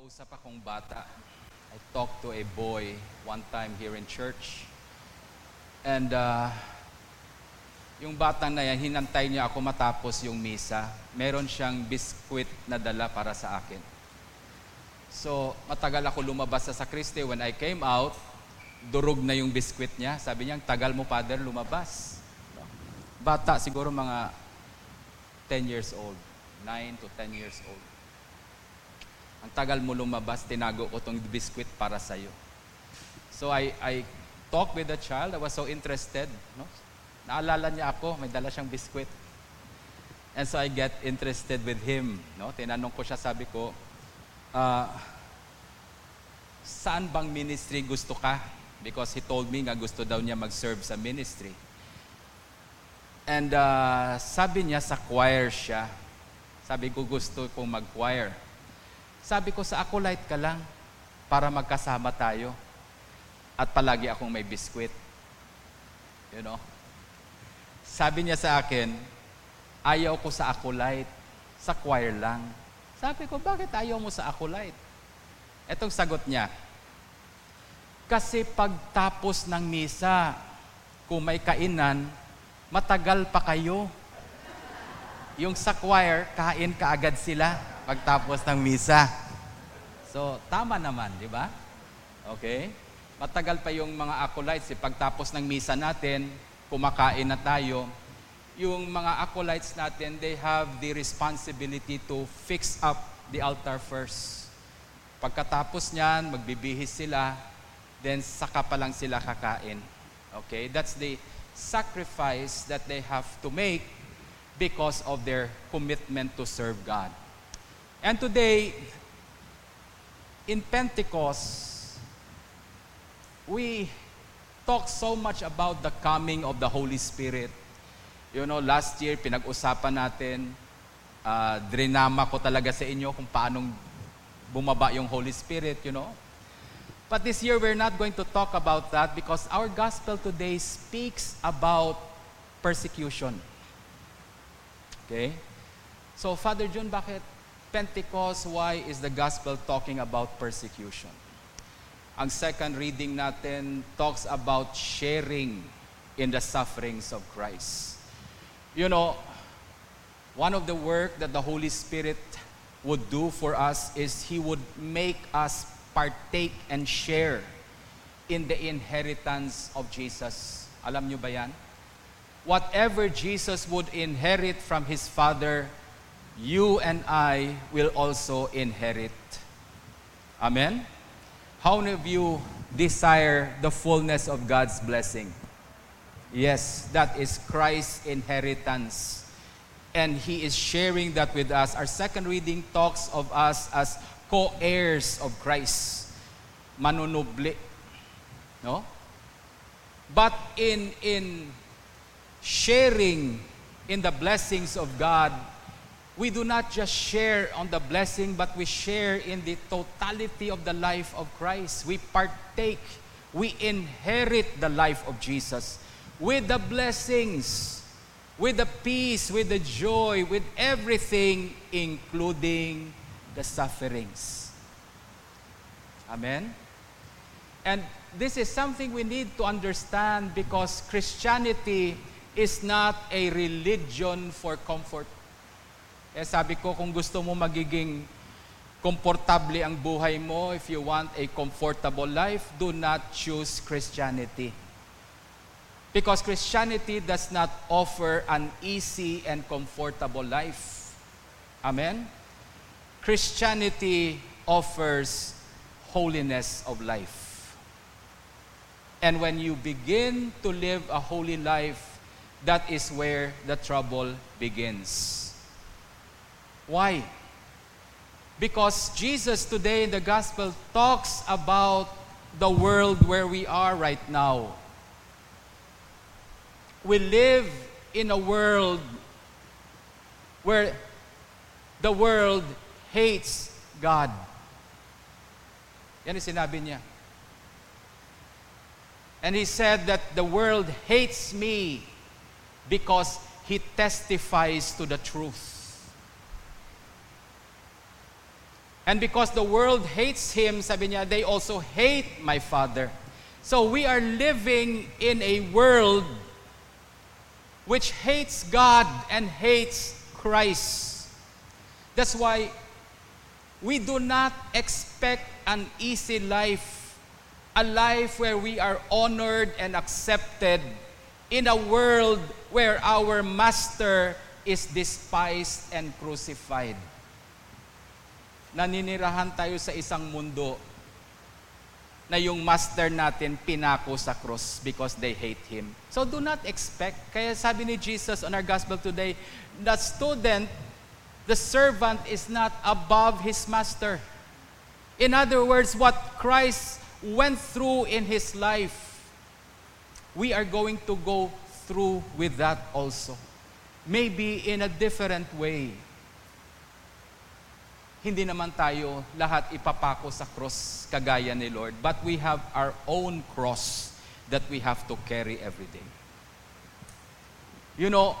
nakausap akong bata. I talked to a boy one time here in church. And uh, yung batang na yan, hinantay niya ako matapos yung misa. Meron siyang biskwit na dala para sa akin. So, matagal ako lumabas sa sakriste. When I came out, durog na yung biskwit niya. Sabi niya, tagal mo, father, lumabas. Bata, siguro mga 10 years old. 9 to 10 years old. Ang tagal mo lumabas, tinago ko tong biskwit para sa'yo. So I, I talked with the child. I was so interested. No? Naalala niya ako, may dala siyang biskwit. And so I get interested with him. No? Tinanong ko siya, sabi ko, uh, saan bang ministry gusto ka? Because he told me nga gusto daw niya mag-serve sa ministry. And uh, sabi niya sa choir siya. Sabi ko gusto kong mag-choir. Sabi ko sa Acolyte ka lang para magkasama tayo. At palagi akong may biskwit. You know? Sabi niya sa akin, ayaw ko sa Acolyte, sa choir lang. Sabi ko, bakit ayaw mo sa Acolyte? Etong sagot niya, kasi pagtapos ng misa, kung may kainan, matagal pa kayo. Yung sa choir, kain kaagad sila pagtapos ng misa. So, tama naman, di ba? Okay? Matagal pa yung mga acolytes, eh, pagtapos ng misa natin, kumakain na tayo. Yung mga acolytes natin, they have the responsibility to fix up the altar first. Pagkatapos niyan, magbibihis sila, then saka pa lang sila kakain. Okay? That's the sacrifice that they have to make because of their commitment to serve God. And today, in Pentecost, we talk so much about the coming of the Holy Spirit. You know, last year, pinag-usapan natin, uh, drinama ko talaga sa inyo kung paanong bumaba yung Holy Spirit, you know. But this year, we're not going to talk about that because our gospel today speaks about persecution. Okay? So, Father John, bakit Pentecost, why is the gospel talking about persecution? Ang second reading natin talks about sharing in the sufferings of Christ. You know, one of the work that the Holy Spirit would do for us is He would make us partake and share in the inheritance of Jesus. Alam nyo ba yan? Whatever Jesus would inherit from His Father, you and I will also inherit. Amen? How many of you desire the fullness of God's blessing? Yes, that is Christ's inheritance. And He is sharing that with us. Our second reading talks of us as co-heirs of Christ. Manunubli. No? But in, in sharing in the blessings of God, we do not just share on the blessing, but we share in the totality of the life of Christ. We partake, we inherit the life of Jesus with the blessings, with the peace, with the joy, with everything, including the sufferings. Amen? And this is something we need to understand because Christianity is not a religion for comfort. Eh sabi ko, kung gusto mo magiging komportable ang buhay mo, if you want a comfortable life, do not choose Christianity. Because Christianity does not offer an easy and comfortable life. Amen? Christianity offers holiness of life. And when you begin to live a holy life, that is where the trouble begins. Why? Because Jesus today in the gospel talks about the world where we are right now. We live in a world where the world hates God. Yan ang sinabi niya. And he said that the world hates me because he testifies to the truth. And because the world hates him, sabi niya, they also hate my Father. So we are living in a world which hates God and hates Christ. That's why we do not expect an easy life, a life where we are honored and accepted in a world where our master is despised and crucified. Naninirahan tayo sa isang mundo na yung master natin pinako sa cross because they hate him. So do not expect. Kaya sabi ni Jesus on our gospel today, the student, the servant is not above his master. In other words, what Christ went through in his life, we are going to go through with that also. Maybe in a different way hindi naman tayo lahat ipapako sa cross kagaya ni Lord, but we have our own cross that we have to carry every day. You know,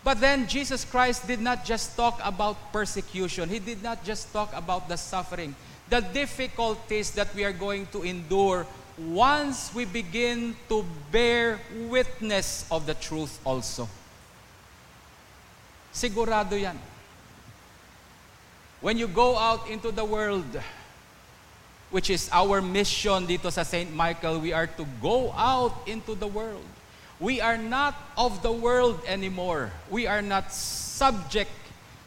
but then Jesus Christ did not just talk about persecution. He did not just talk about the suffering, the difficulties that we are going to endure once we begin to bear witness of the truth also. Sigurado yan When you go out into the world, which is our mission dito sa St. Michael, we are to go out into the world. We are not of the world anymore. We are not subject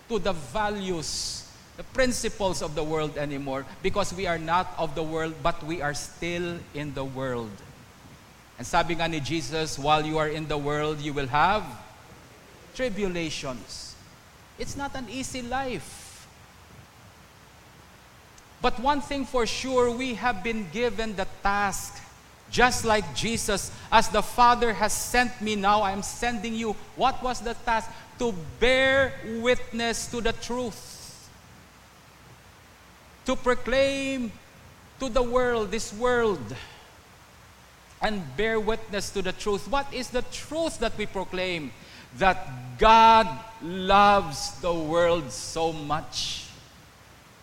to the values, principles of the world anymore because we are not of the world but we are still in the world. And sabi nga ni Jesus, while you are in the world, you will have tribulations. It's not an easy life. But one thing for sure, we have been given the task, just like Jesus, as the Father has sent me now, I am sending you. What was the task? To bear witness to the truth, to proclaim to the world, this world, and bear witness to the truth. What is the truth that we proclaim? That God loves the world so much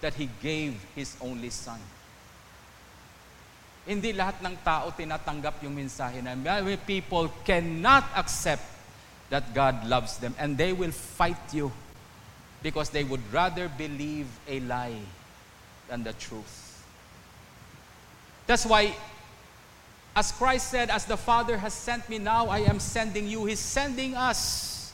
that He gave His only Son. Hindi lahat ng tao tinatanggap yung mensahe na people cannot accept that God loves them and they will fight you because they would rather believe a lie than the truth. That's why, as Christ said, as the Father has sent me now, I am sending you. He's sending us.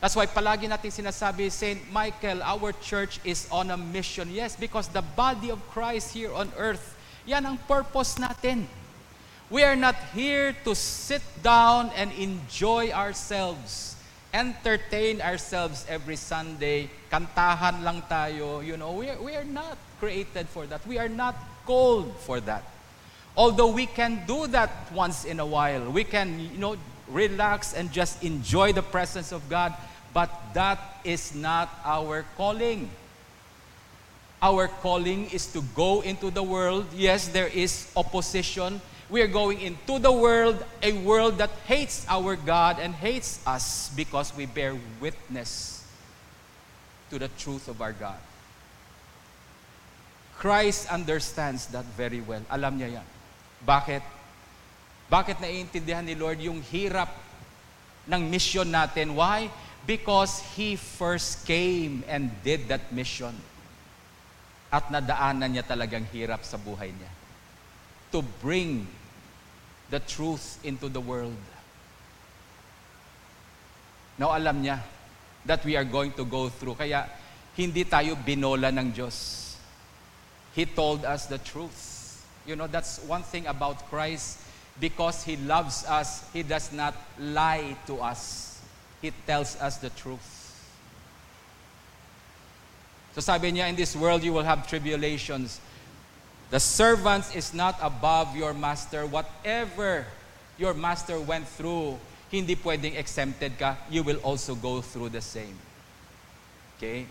That's why palagi natin sinasabi, St. Michael, our church is on a mission. Yes, because the body of Christ here on earth, yan ang purpose natin. We are not here to sit down and enjoy ourselves, entertain ourselves every Sunday, kantahan lang tayo. You know, we are, we are not created for that. We are not called for that. Although we can do that once in a while, we can, you know, relax and just enjoy the presence of God. But that is not our calling. Our calling is to go into the world. Yes, there is opposition. We are going into the world, a world that hates our God and hates us because we bear witness to the truth of our God. Christ understands that very well. Alam niya yan. Bakit? Bakit naiintindihan ni Lord yung hirap ng mission natin? Why? Because He first came and did that mission. At nadaanan niya talagang hirap sa buhay niya. To bring the truth into the world. Now alam niya that we are going to go through. Kaya hindi tayo binola ng Diyos. He told us the truth. You know, that's one thing about Christ. Because He loves us, He does not lie to us. He tells us the truth. So sabi niya, in this world you will have tribulations. The servant is not above your master. Whatever your master went through, hindi pwedeng exempted ka. You will also go through the same. Okay?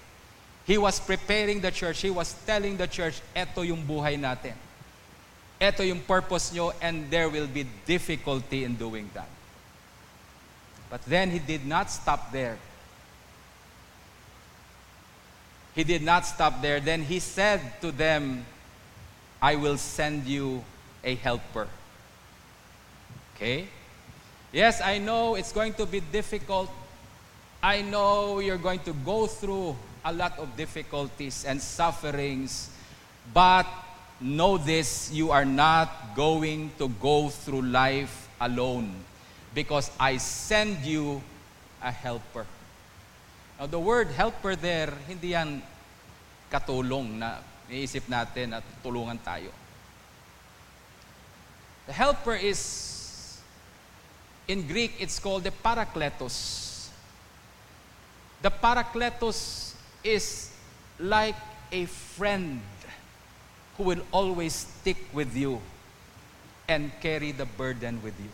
He was preparing the church. He was telling the church, eto yung buhay natin. Eto yung purpose nyo and there will be difficulty in doing that. But then he did not stop there. he did not stop there. Then he said to them, I will send you a helper. Okay? Yes, I know it's going to be difficult. I know you're going to go through a lot of difficulties and sufferings, but know this you are not going to go through life alone because I send you a helper. Now, the word helper there, hindi yan katulong na iisip natin at tulungan tayo. The helper is, in Greek, it's called the parakletos. The parakletos is like a friend who will always stick with you and carry the burden with you.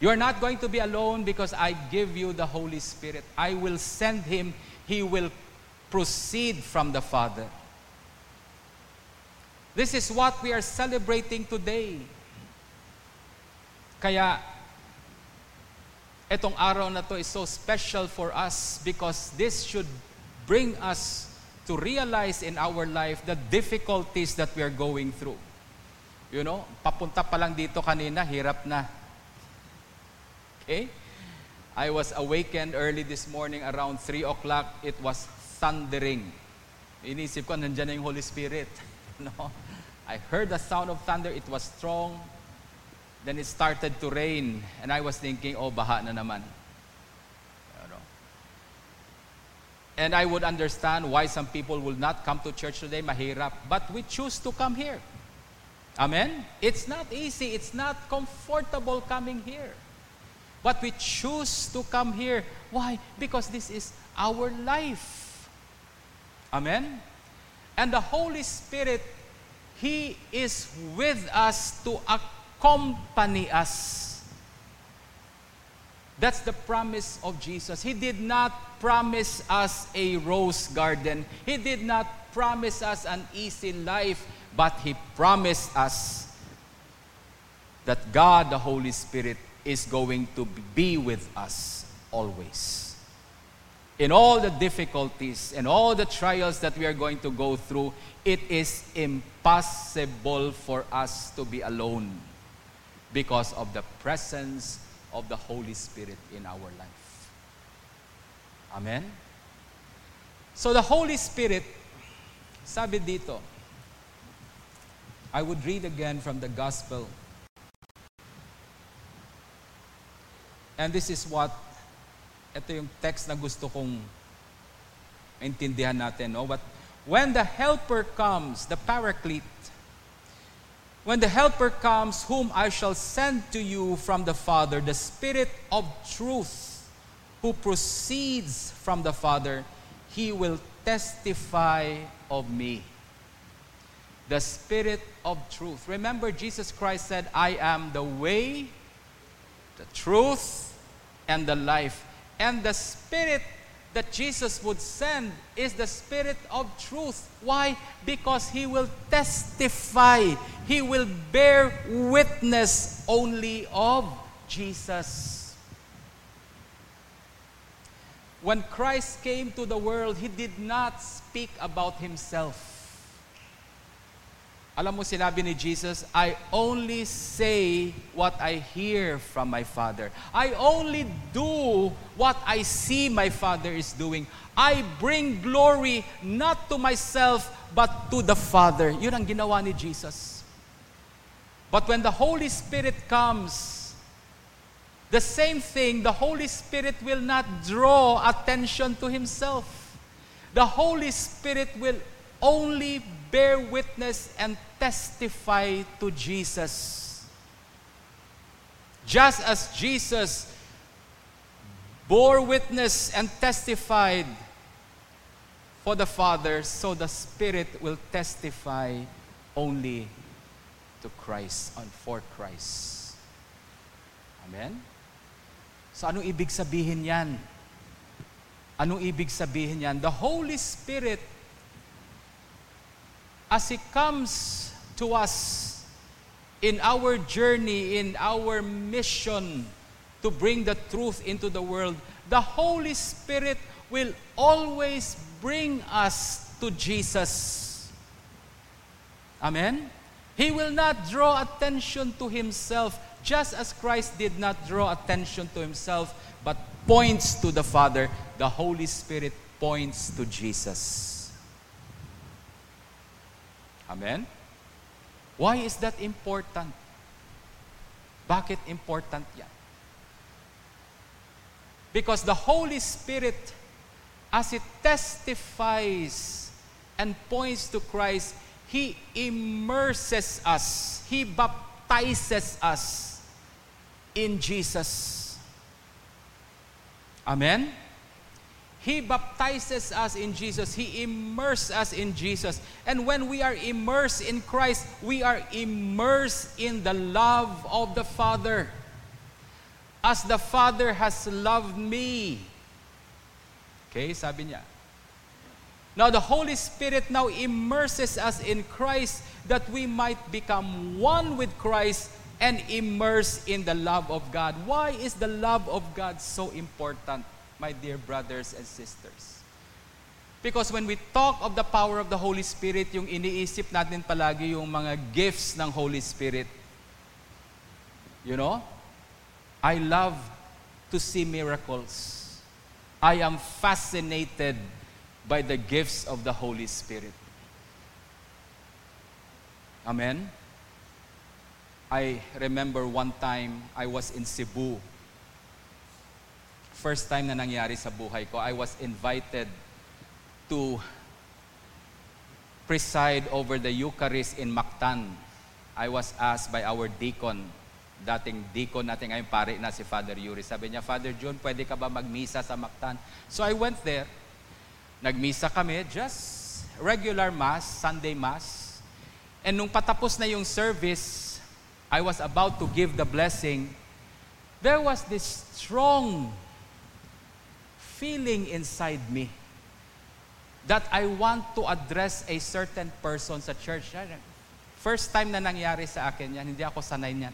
You are not going to be alone because I give you the Holy Spirit. I will send him. He will proceed from the Father. This is what we are celebrating today. Kaya, itong araw na to is so special for us because this should bring us to realize in our life the difficulties that we are going through. You know, papunta pa lang dito kanina, hirap na. Okay? I was awakened early this morning around 3 o'clock. It was thundering. Inisip ko, nandyan na yung Holy Spirit. no? I heard the sound of thunder. It was strong. Then it started to rain. And I was thinking, oh, baha na naman. And I would understand why some people will not come to church today, mahirap. But we choose to come here. Amen? It's not easy. It's not comfortable coming here. But we choose to come here. Why? Because this is our life. Amen? And the Holy Spirit, He is with us to accompany us that's the promise of Jesus. He did not promise us a rose garden. He did not promise us an easy life, but He promised us that God, the Holy Spirit, is going to be with us always. In all the difficulties and all the trials that we are going to go through, it is impossible for us to be alone because of the presence of the Holy Spirit in our life. Amen? So the Holy Spirit, sabi dito, I would read again from the Gospel. And this is what, ito yung text na gusto kong intindihan natin. No? But when the Helper comes, the Paraclete, When the Helper comes, whom I shall send to you from the Father, the Spirit of truth, who proceeds from the Father, he will testify of me. The Spirit of truth. Remember, Jesus Christ said, I am the way, the truth, and the life. And the Spirit that Jesus would send is the Spirit of truth. Why? Because He will testify, He will bear witness only of Jesus. When Christ came to the world, He did not speak about Himself. Alam mo sinabi ni Jesus, I only say what I hear from my Father. I only do what I see my Father is doing. I bring glory not to myself, but to the Father. Yun ang ginawa ni Jesus. But when the Holy Spirit comes, the same thing, the Holy Spirit will not draw attention to Himself. The Holy Spirit will only bear witness and testify to Jesus. Just as Jesus bore witness and testified for the Father, so the Spirit will testify only to Christ and for Christ. Amen? So anong ibig sabihin yan? Anong ibig sabihin yan? The Holy Spirit as He comes to us in our journey, in our mission to bring the truth into the world, the Holy Spirit will always bring us to Jesus. Amen? He will not draw attention to himself, just as Christ did not draw attention to himself, but points to the Father. The Holy Spirit points to Jesus. Amen? Why is that important? Bakit important yan? Because the Holy Spirit, as it testifies and points to Christ, He immerses us, He baptizes us in Jesus. Amen? He baptizes us in Jesus. He immerses us in Jesus. And when we are immersed in Christ, we are immersed in the love of the Father. As the Father has loved me. Okay, sabi niya. Now the Holy Spirit now immerses us in Christ that we might become one with Christ and immerse in the love of God. Why is the love of God so important? My dear brothers and sisters. Because when we talk of the power of the Holy Spirit, yung iniisip natin palagi yung mga gifts ng Holy Spirit. You know? I love to see miracles. I am fascinated by the gifts of the Holy Spirit. Amen? I remember one time I was in Cebu first time na nangyari sa buhay ko, I was invited to preside over the Eucharist in Mactan. I was asked by our deacon, dating deacon natin ngayon, pare na si Father Yuri. Sabi niya, Father John, pwede ka ba magmisa sa Mactan? So I went there. Nagmisa kami, just regular mass, Sunday mass. And nung patapos na yung service, I was about to give the blessing. There was this strong feeling inside me that I want to address a certain person sa church. First time na nangyari sa akin yan, hindi ako sanay niyan.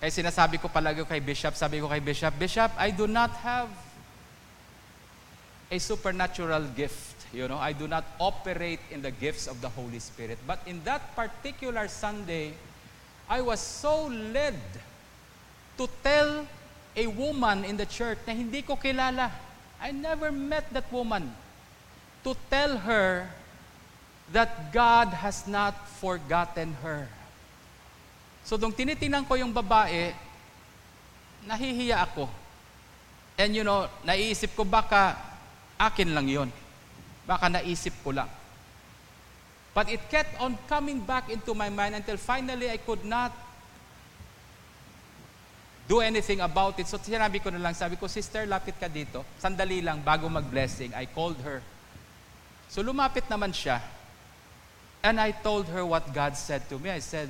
Kaya sinasabi ko palagi kay Bishop, sabi ko kay Bishop, Bishop, I do not have a supernatural gift. You know, I do not operate in the gifts of the Holy Spirit. But in that particular Sunday, I was so led to tell a woman in the church na hindi ko kilala. I never met that woman. To tell her that God has not forgotten her. So, nung tinitingnan ko yung babae, nahihiya ako. And you know, naiisip ko baka akin lang yon. Baka naisip ko lang. But it kept on coming back into my mind until finally I could not do anything about it. So sinabi ko na lang, sabi ko, Sister, lapit ka dito. Sandali lang, bago mag-blessing, I called her. So lumapit naman siya. And I told her what God said to me. I said,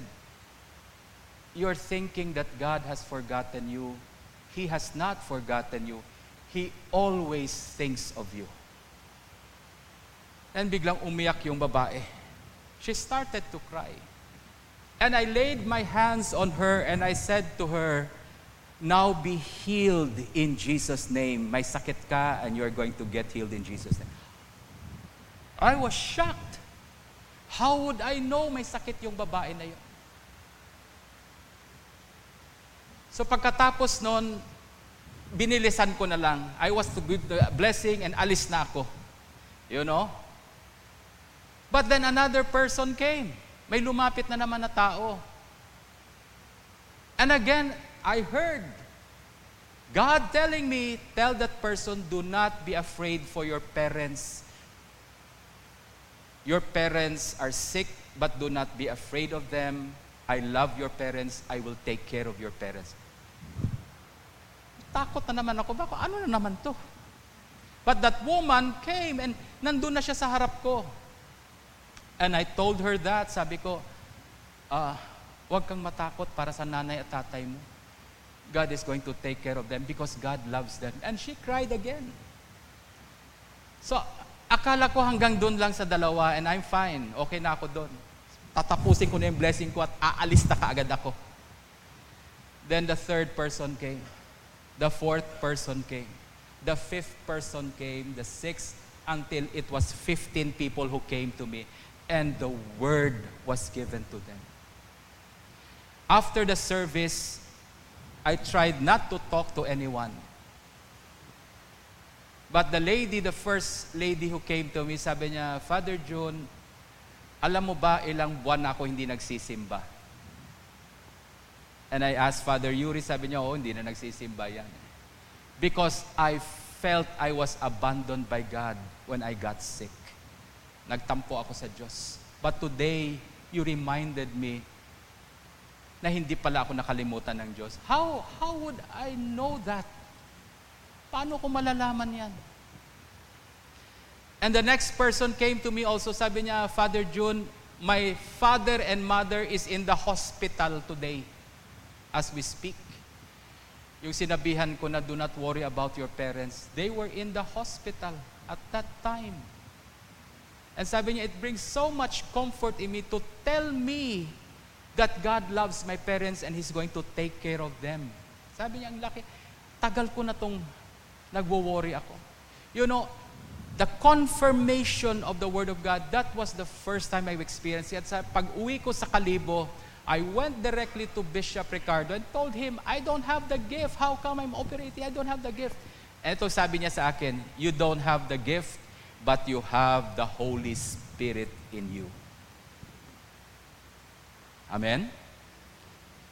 You're thinking that God has forgotten you. He has not forgotten you. He always thinks of you. And biglang umiyak yung babae. She started to cry. And I laid my hands on her and I said to her, now be healed in Jesus' name. May sakit ka and you're going to get healed in Jesus' name. I was shocked. How would I know may sakit yung babae na yun? So pagkatapos noon, binilisan ko na lang. I was to give the blessing and alis na ako. You know? But then another person came. May lumapit na naman na tao. And again, I heard God telling me, tell that person, do not be afraid for your parents. Your parents are sick, but do not be afraid of them. I love your parents. I will take care of your parents. Takot na naman ako. Bako, ano na naman to? But that woman came and nandun na siya sa harap ko. And I told her that. Sabi ko, uh, huwag kang matakot para sa nanay at tatay mo. God is going to take care of them because God loves them. And she cried again. So, akala ko hanggang doon lang sa dalawa and I'm fine. Okay na ako doon. Tatapusin ko na yung blessing ko at aalis na kaagad ako. Then the third person came. The fourth person came. The fifth person came, the sixth, until it was 15 people who came to me, and the word was given to them. After the service, I tried not to talk to anyone. But the lady, the first lady who came to me, sabi niya, Father June, alam mo ba ilang buwan ako hindi nagsisimba? And I asked Father Yuri, sabi niya, oh, hindi na nagsisimba yan. Because I felt I was abandoned by God when I got sick. Nagtampo ako sa Diyos. But today, you reminded me na hindi pala ako nakalimutan ng Diyos. How, how would I know that? Paano ko malalaman yan? And the next person came to me also, sabi niya, Father June, my father and mother is in the hospital today as we speak. Yung sinabihan ko na do not worry about your parents, they were in the hospital at that time. And sabi niya, it brings so much comfort in me to tell me that God loves my parents and He's going to take care of them. Sabi niya, ang laki, tagal ko na tong nagwo-worry ako. You know, the confirmation of the Word of God, that was the first time I experienced it. Sa pag-uwi ko sa Kalibo, I went directly to Bishop Ricardo and told him, I don't have the gift. How come I'm operating? I don't have the gift. Ito sabi niya sa akin, you don't have the gift, but you have the Holy Spirit in you. Amen?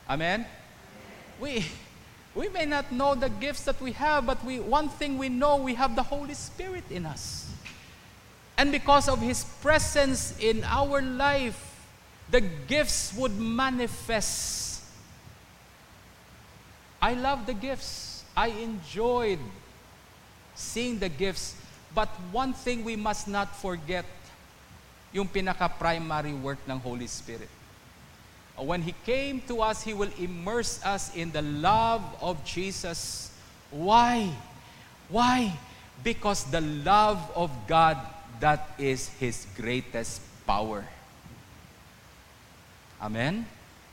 Amen? We, we may not know the gifts that we have, but we, one thing we know, we have the Holy Spirit in us. And because of His presence in our life, the gifts would manifest. I love the gifts. I enjoyed seeing the gifts. But one thing we must not forget, yung pinaka-primary work ng Holy Spirit. When He came to us, He will immerse us in the love of Jesus. Why? Why? Because the love of God, that is His greatest power. Amen?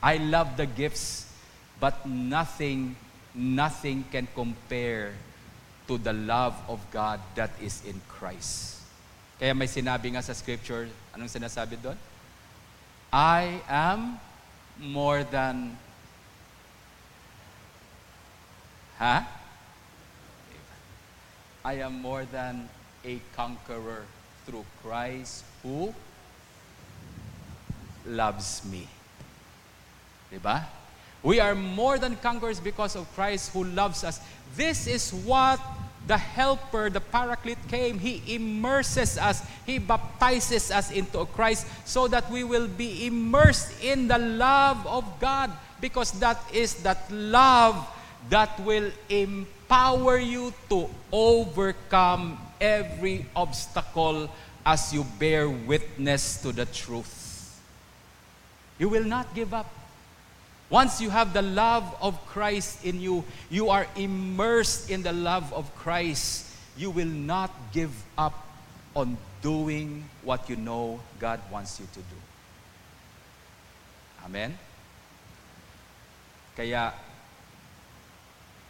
I love the gifts, but nothing, nothing can compare to the love of God that is in Christ. Kaya may sinabi nga sa scripture, anong sinasabi doon? I am more than Ha? I am more than a conqueror through Christ who loves me. Diba? We are more than conquerors because of Christ who loves us. This is what the helper, the paraclete came. He immerses us. He baptizes us into Christ so that we will be immersed in the love of God because that is that love that will empower you to overcome every obstacle as you bear witness to the truth. You will not give up. Once you have the love of Christ in you, you are immersed in the love of Christ. You will not give up on doing what you know God wants you to do. Amen? Kaya,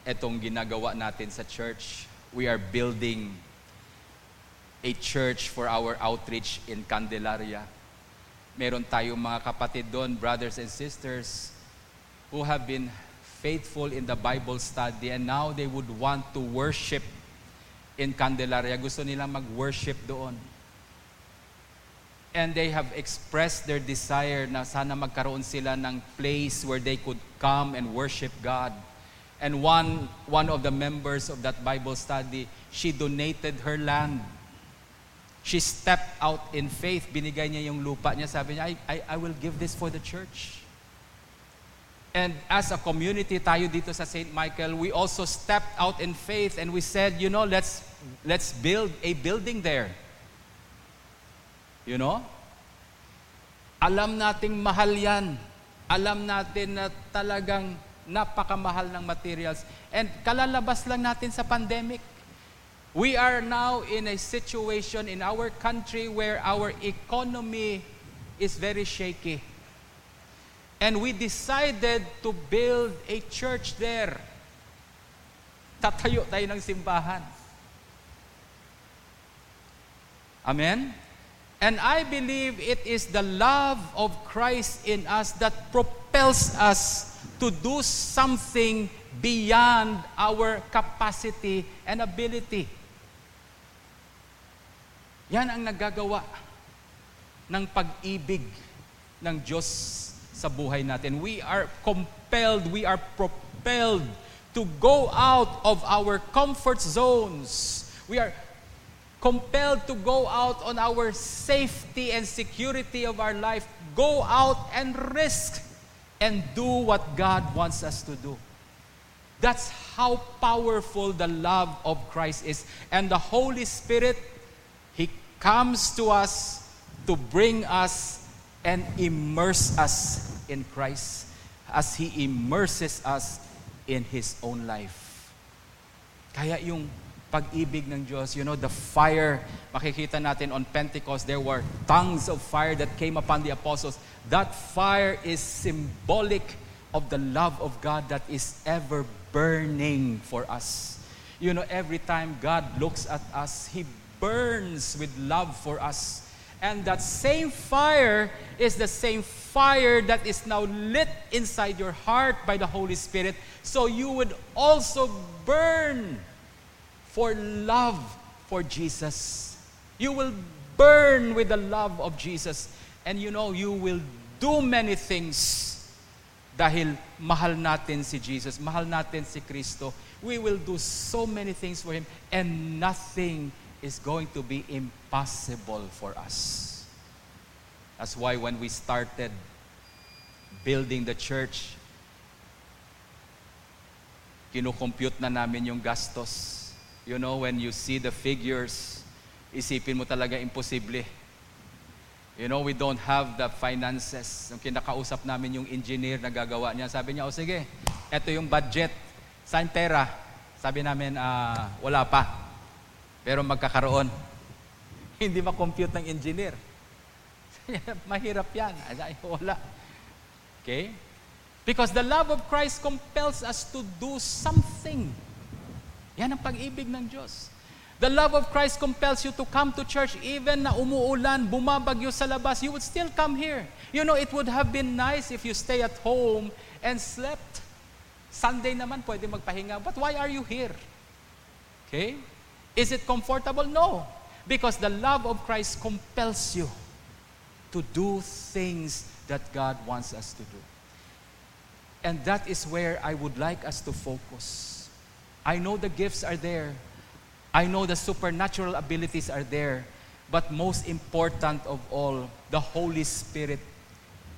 etong ginagawa natin sa church, we are building a church for our outreach in Candelaria. Meron tayong mga kapatid doon, brothers and sisters, who have been faithful in the Bible study and now they would want to worship in Candelaria. Gusto nilang mag-worship doon. And they have expressed their desire na sana magkaroon sila ng place where they could come and worship God. And one, one of the members of that Bible study, she donated her land. She stepped out in faith. Binigay niya yung lupa niya. Sabi niya, I, I, I will give this for the church. And as a community tayo dito sa St. Michael, we also stepped out in faith and we said, you know, let's let's build a building there. You know? Alam nating mahal yan. Alam natin na talagang napakamahal ng materials. And kalalabas lang natin sa pandemic. We are now in a situation in our country where our economy is very shaky. And we decided to build a church there. Tatayo tayo ng simbahan. Amen? And I believe it is the love of Christ in us that propels us to do something beyond our capacity and ability. Yan ang nagagawa ng pag-ibig ng Diyos sa buhay natin. We are compelled, we are propelled to go out of our comfort zones. We are compelled to go out on our safety and security of our life. Go out and risk and do what God wants us to do. That's how powerful the love of Christ is. And the Holy Spirit, He comes to us to bring us and immerse us in Christ as He immerses us in His own life. Kaya yung pag-ibig ng Diyos, you know, the fire, makikita natin on Pentecost, there were tongues of fire that came upon the apostles. That fire is symbolic of the love of God that is ever burning for us. You know, every time God looks at us, He burns with love for us. And that same fire is the same fire that is now lit inside your heart by the Holy Spirit. So you would also burn for love for Jesus. You will burn with the love of Jesus. And you know, you will do many things dahil mahal natin si Jesus, mahal natin si Kristo. We will do so many things for Him and nothing is going to be impossible for us. That's why when we started building the church, kinukompute na namin yung gastos. You know, when you see the figures, isipin mo talaga imposible. You know, we don't have the finances. Yung kinakausap namin yung engineer na gagawa niya, sabi niya, o sige, eto yung budget. Saan pera? Sabi namin, ah, wala pa. Pero magkakaroon. Hindi ma-compute ng engineer. Mahirap yan. Ay, wala. Okay? Because the love of Christ compels us to do something. Yan ang pag-ibig ng Diyos. The love of Christ compels you to come to church even na umuulan, bumabagyo sa labas, you would still come here. You know, it would have been nice if you stay at home and slept. Sunday naman pwede magpahinga, but why are you here? Okay? Is it comfortable? No. Because the love of Christ compels you to do things that God wants us to do. And that is where I would like us to focus. I know the gifts are there. I know the supernatural abilities are there. But most important of all, the Holy Spirit,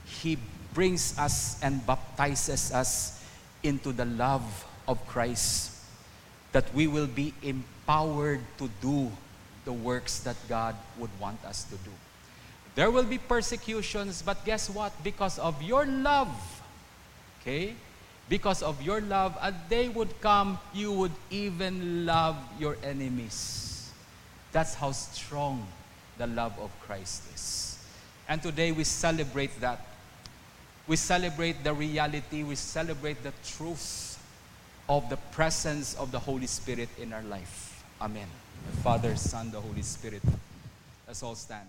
He brings us and baptizes us into the love of Christ. That we will be empowered to do the works that God would want us to do. There will be persecutions, but guess what? Because of your love, okay? Because of your love, a day would come, you would even love your enemies. That's how strong the love of Christ is. And today we celebrate that. We celebrate the reality, we celebrate the truth of the presence of the Holy Spirit in our life. Amen. The Father, Son, the Holy Spirit. Let's all stand.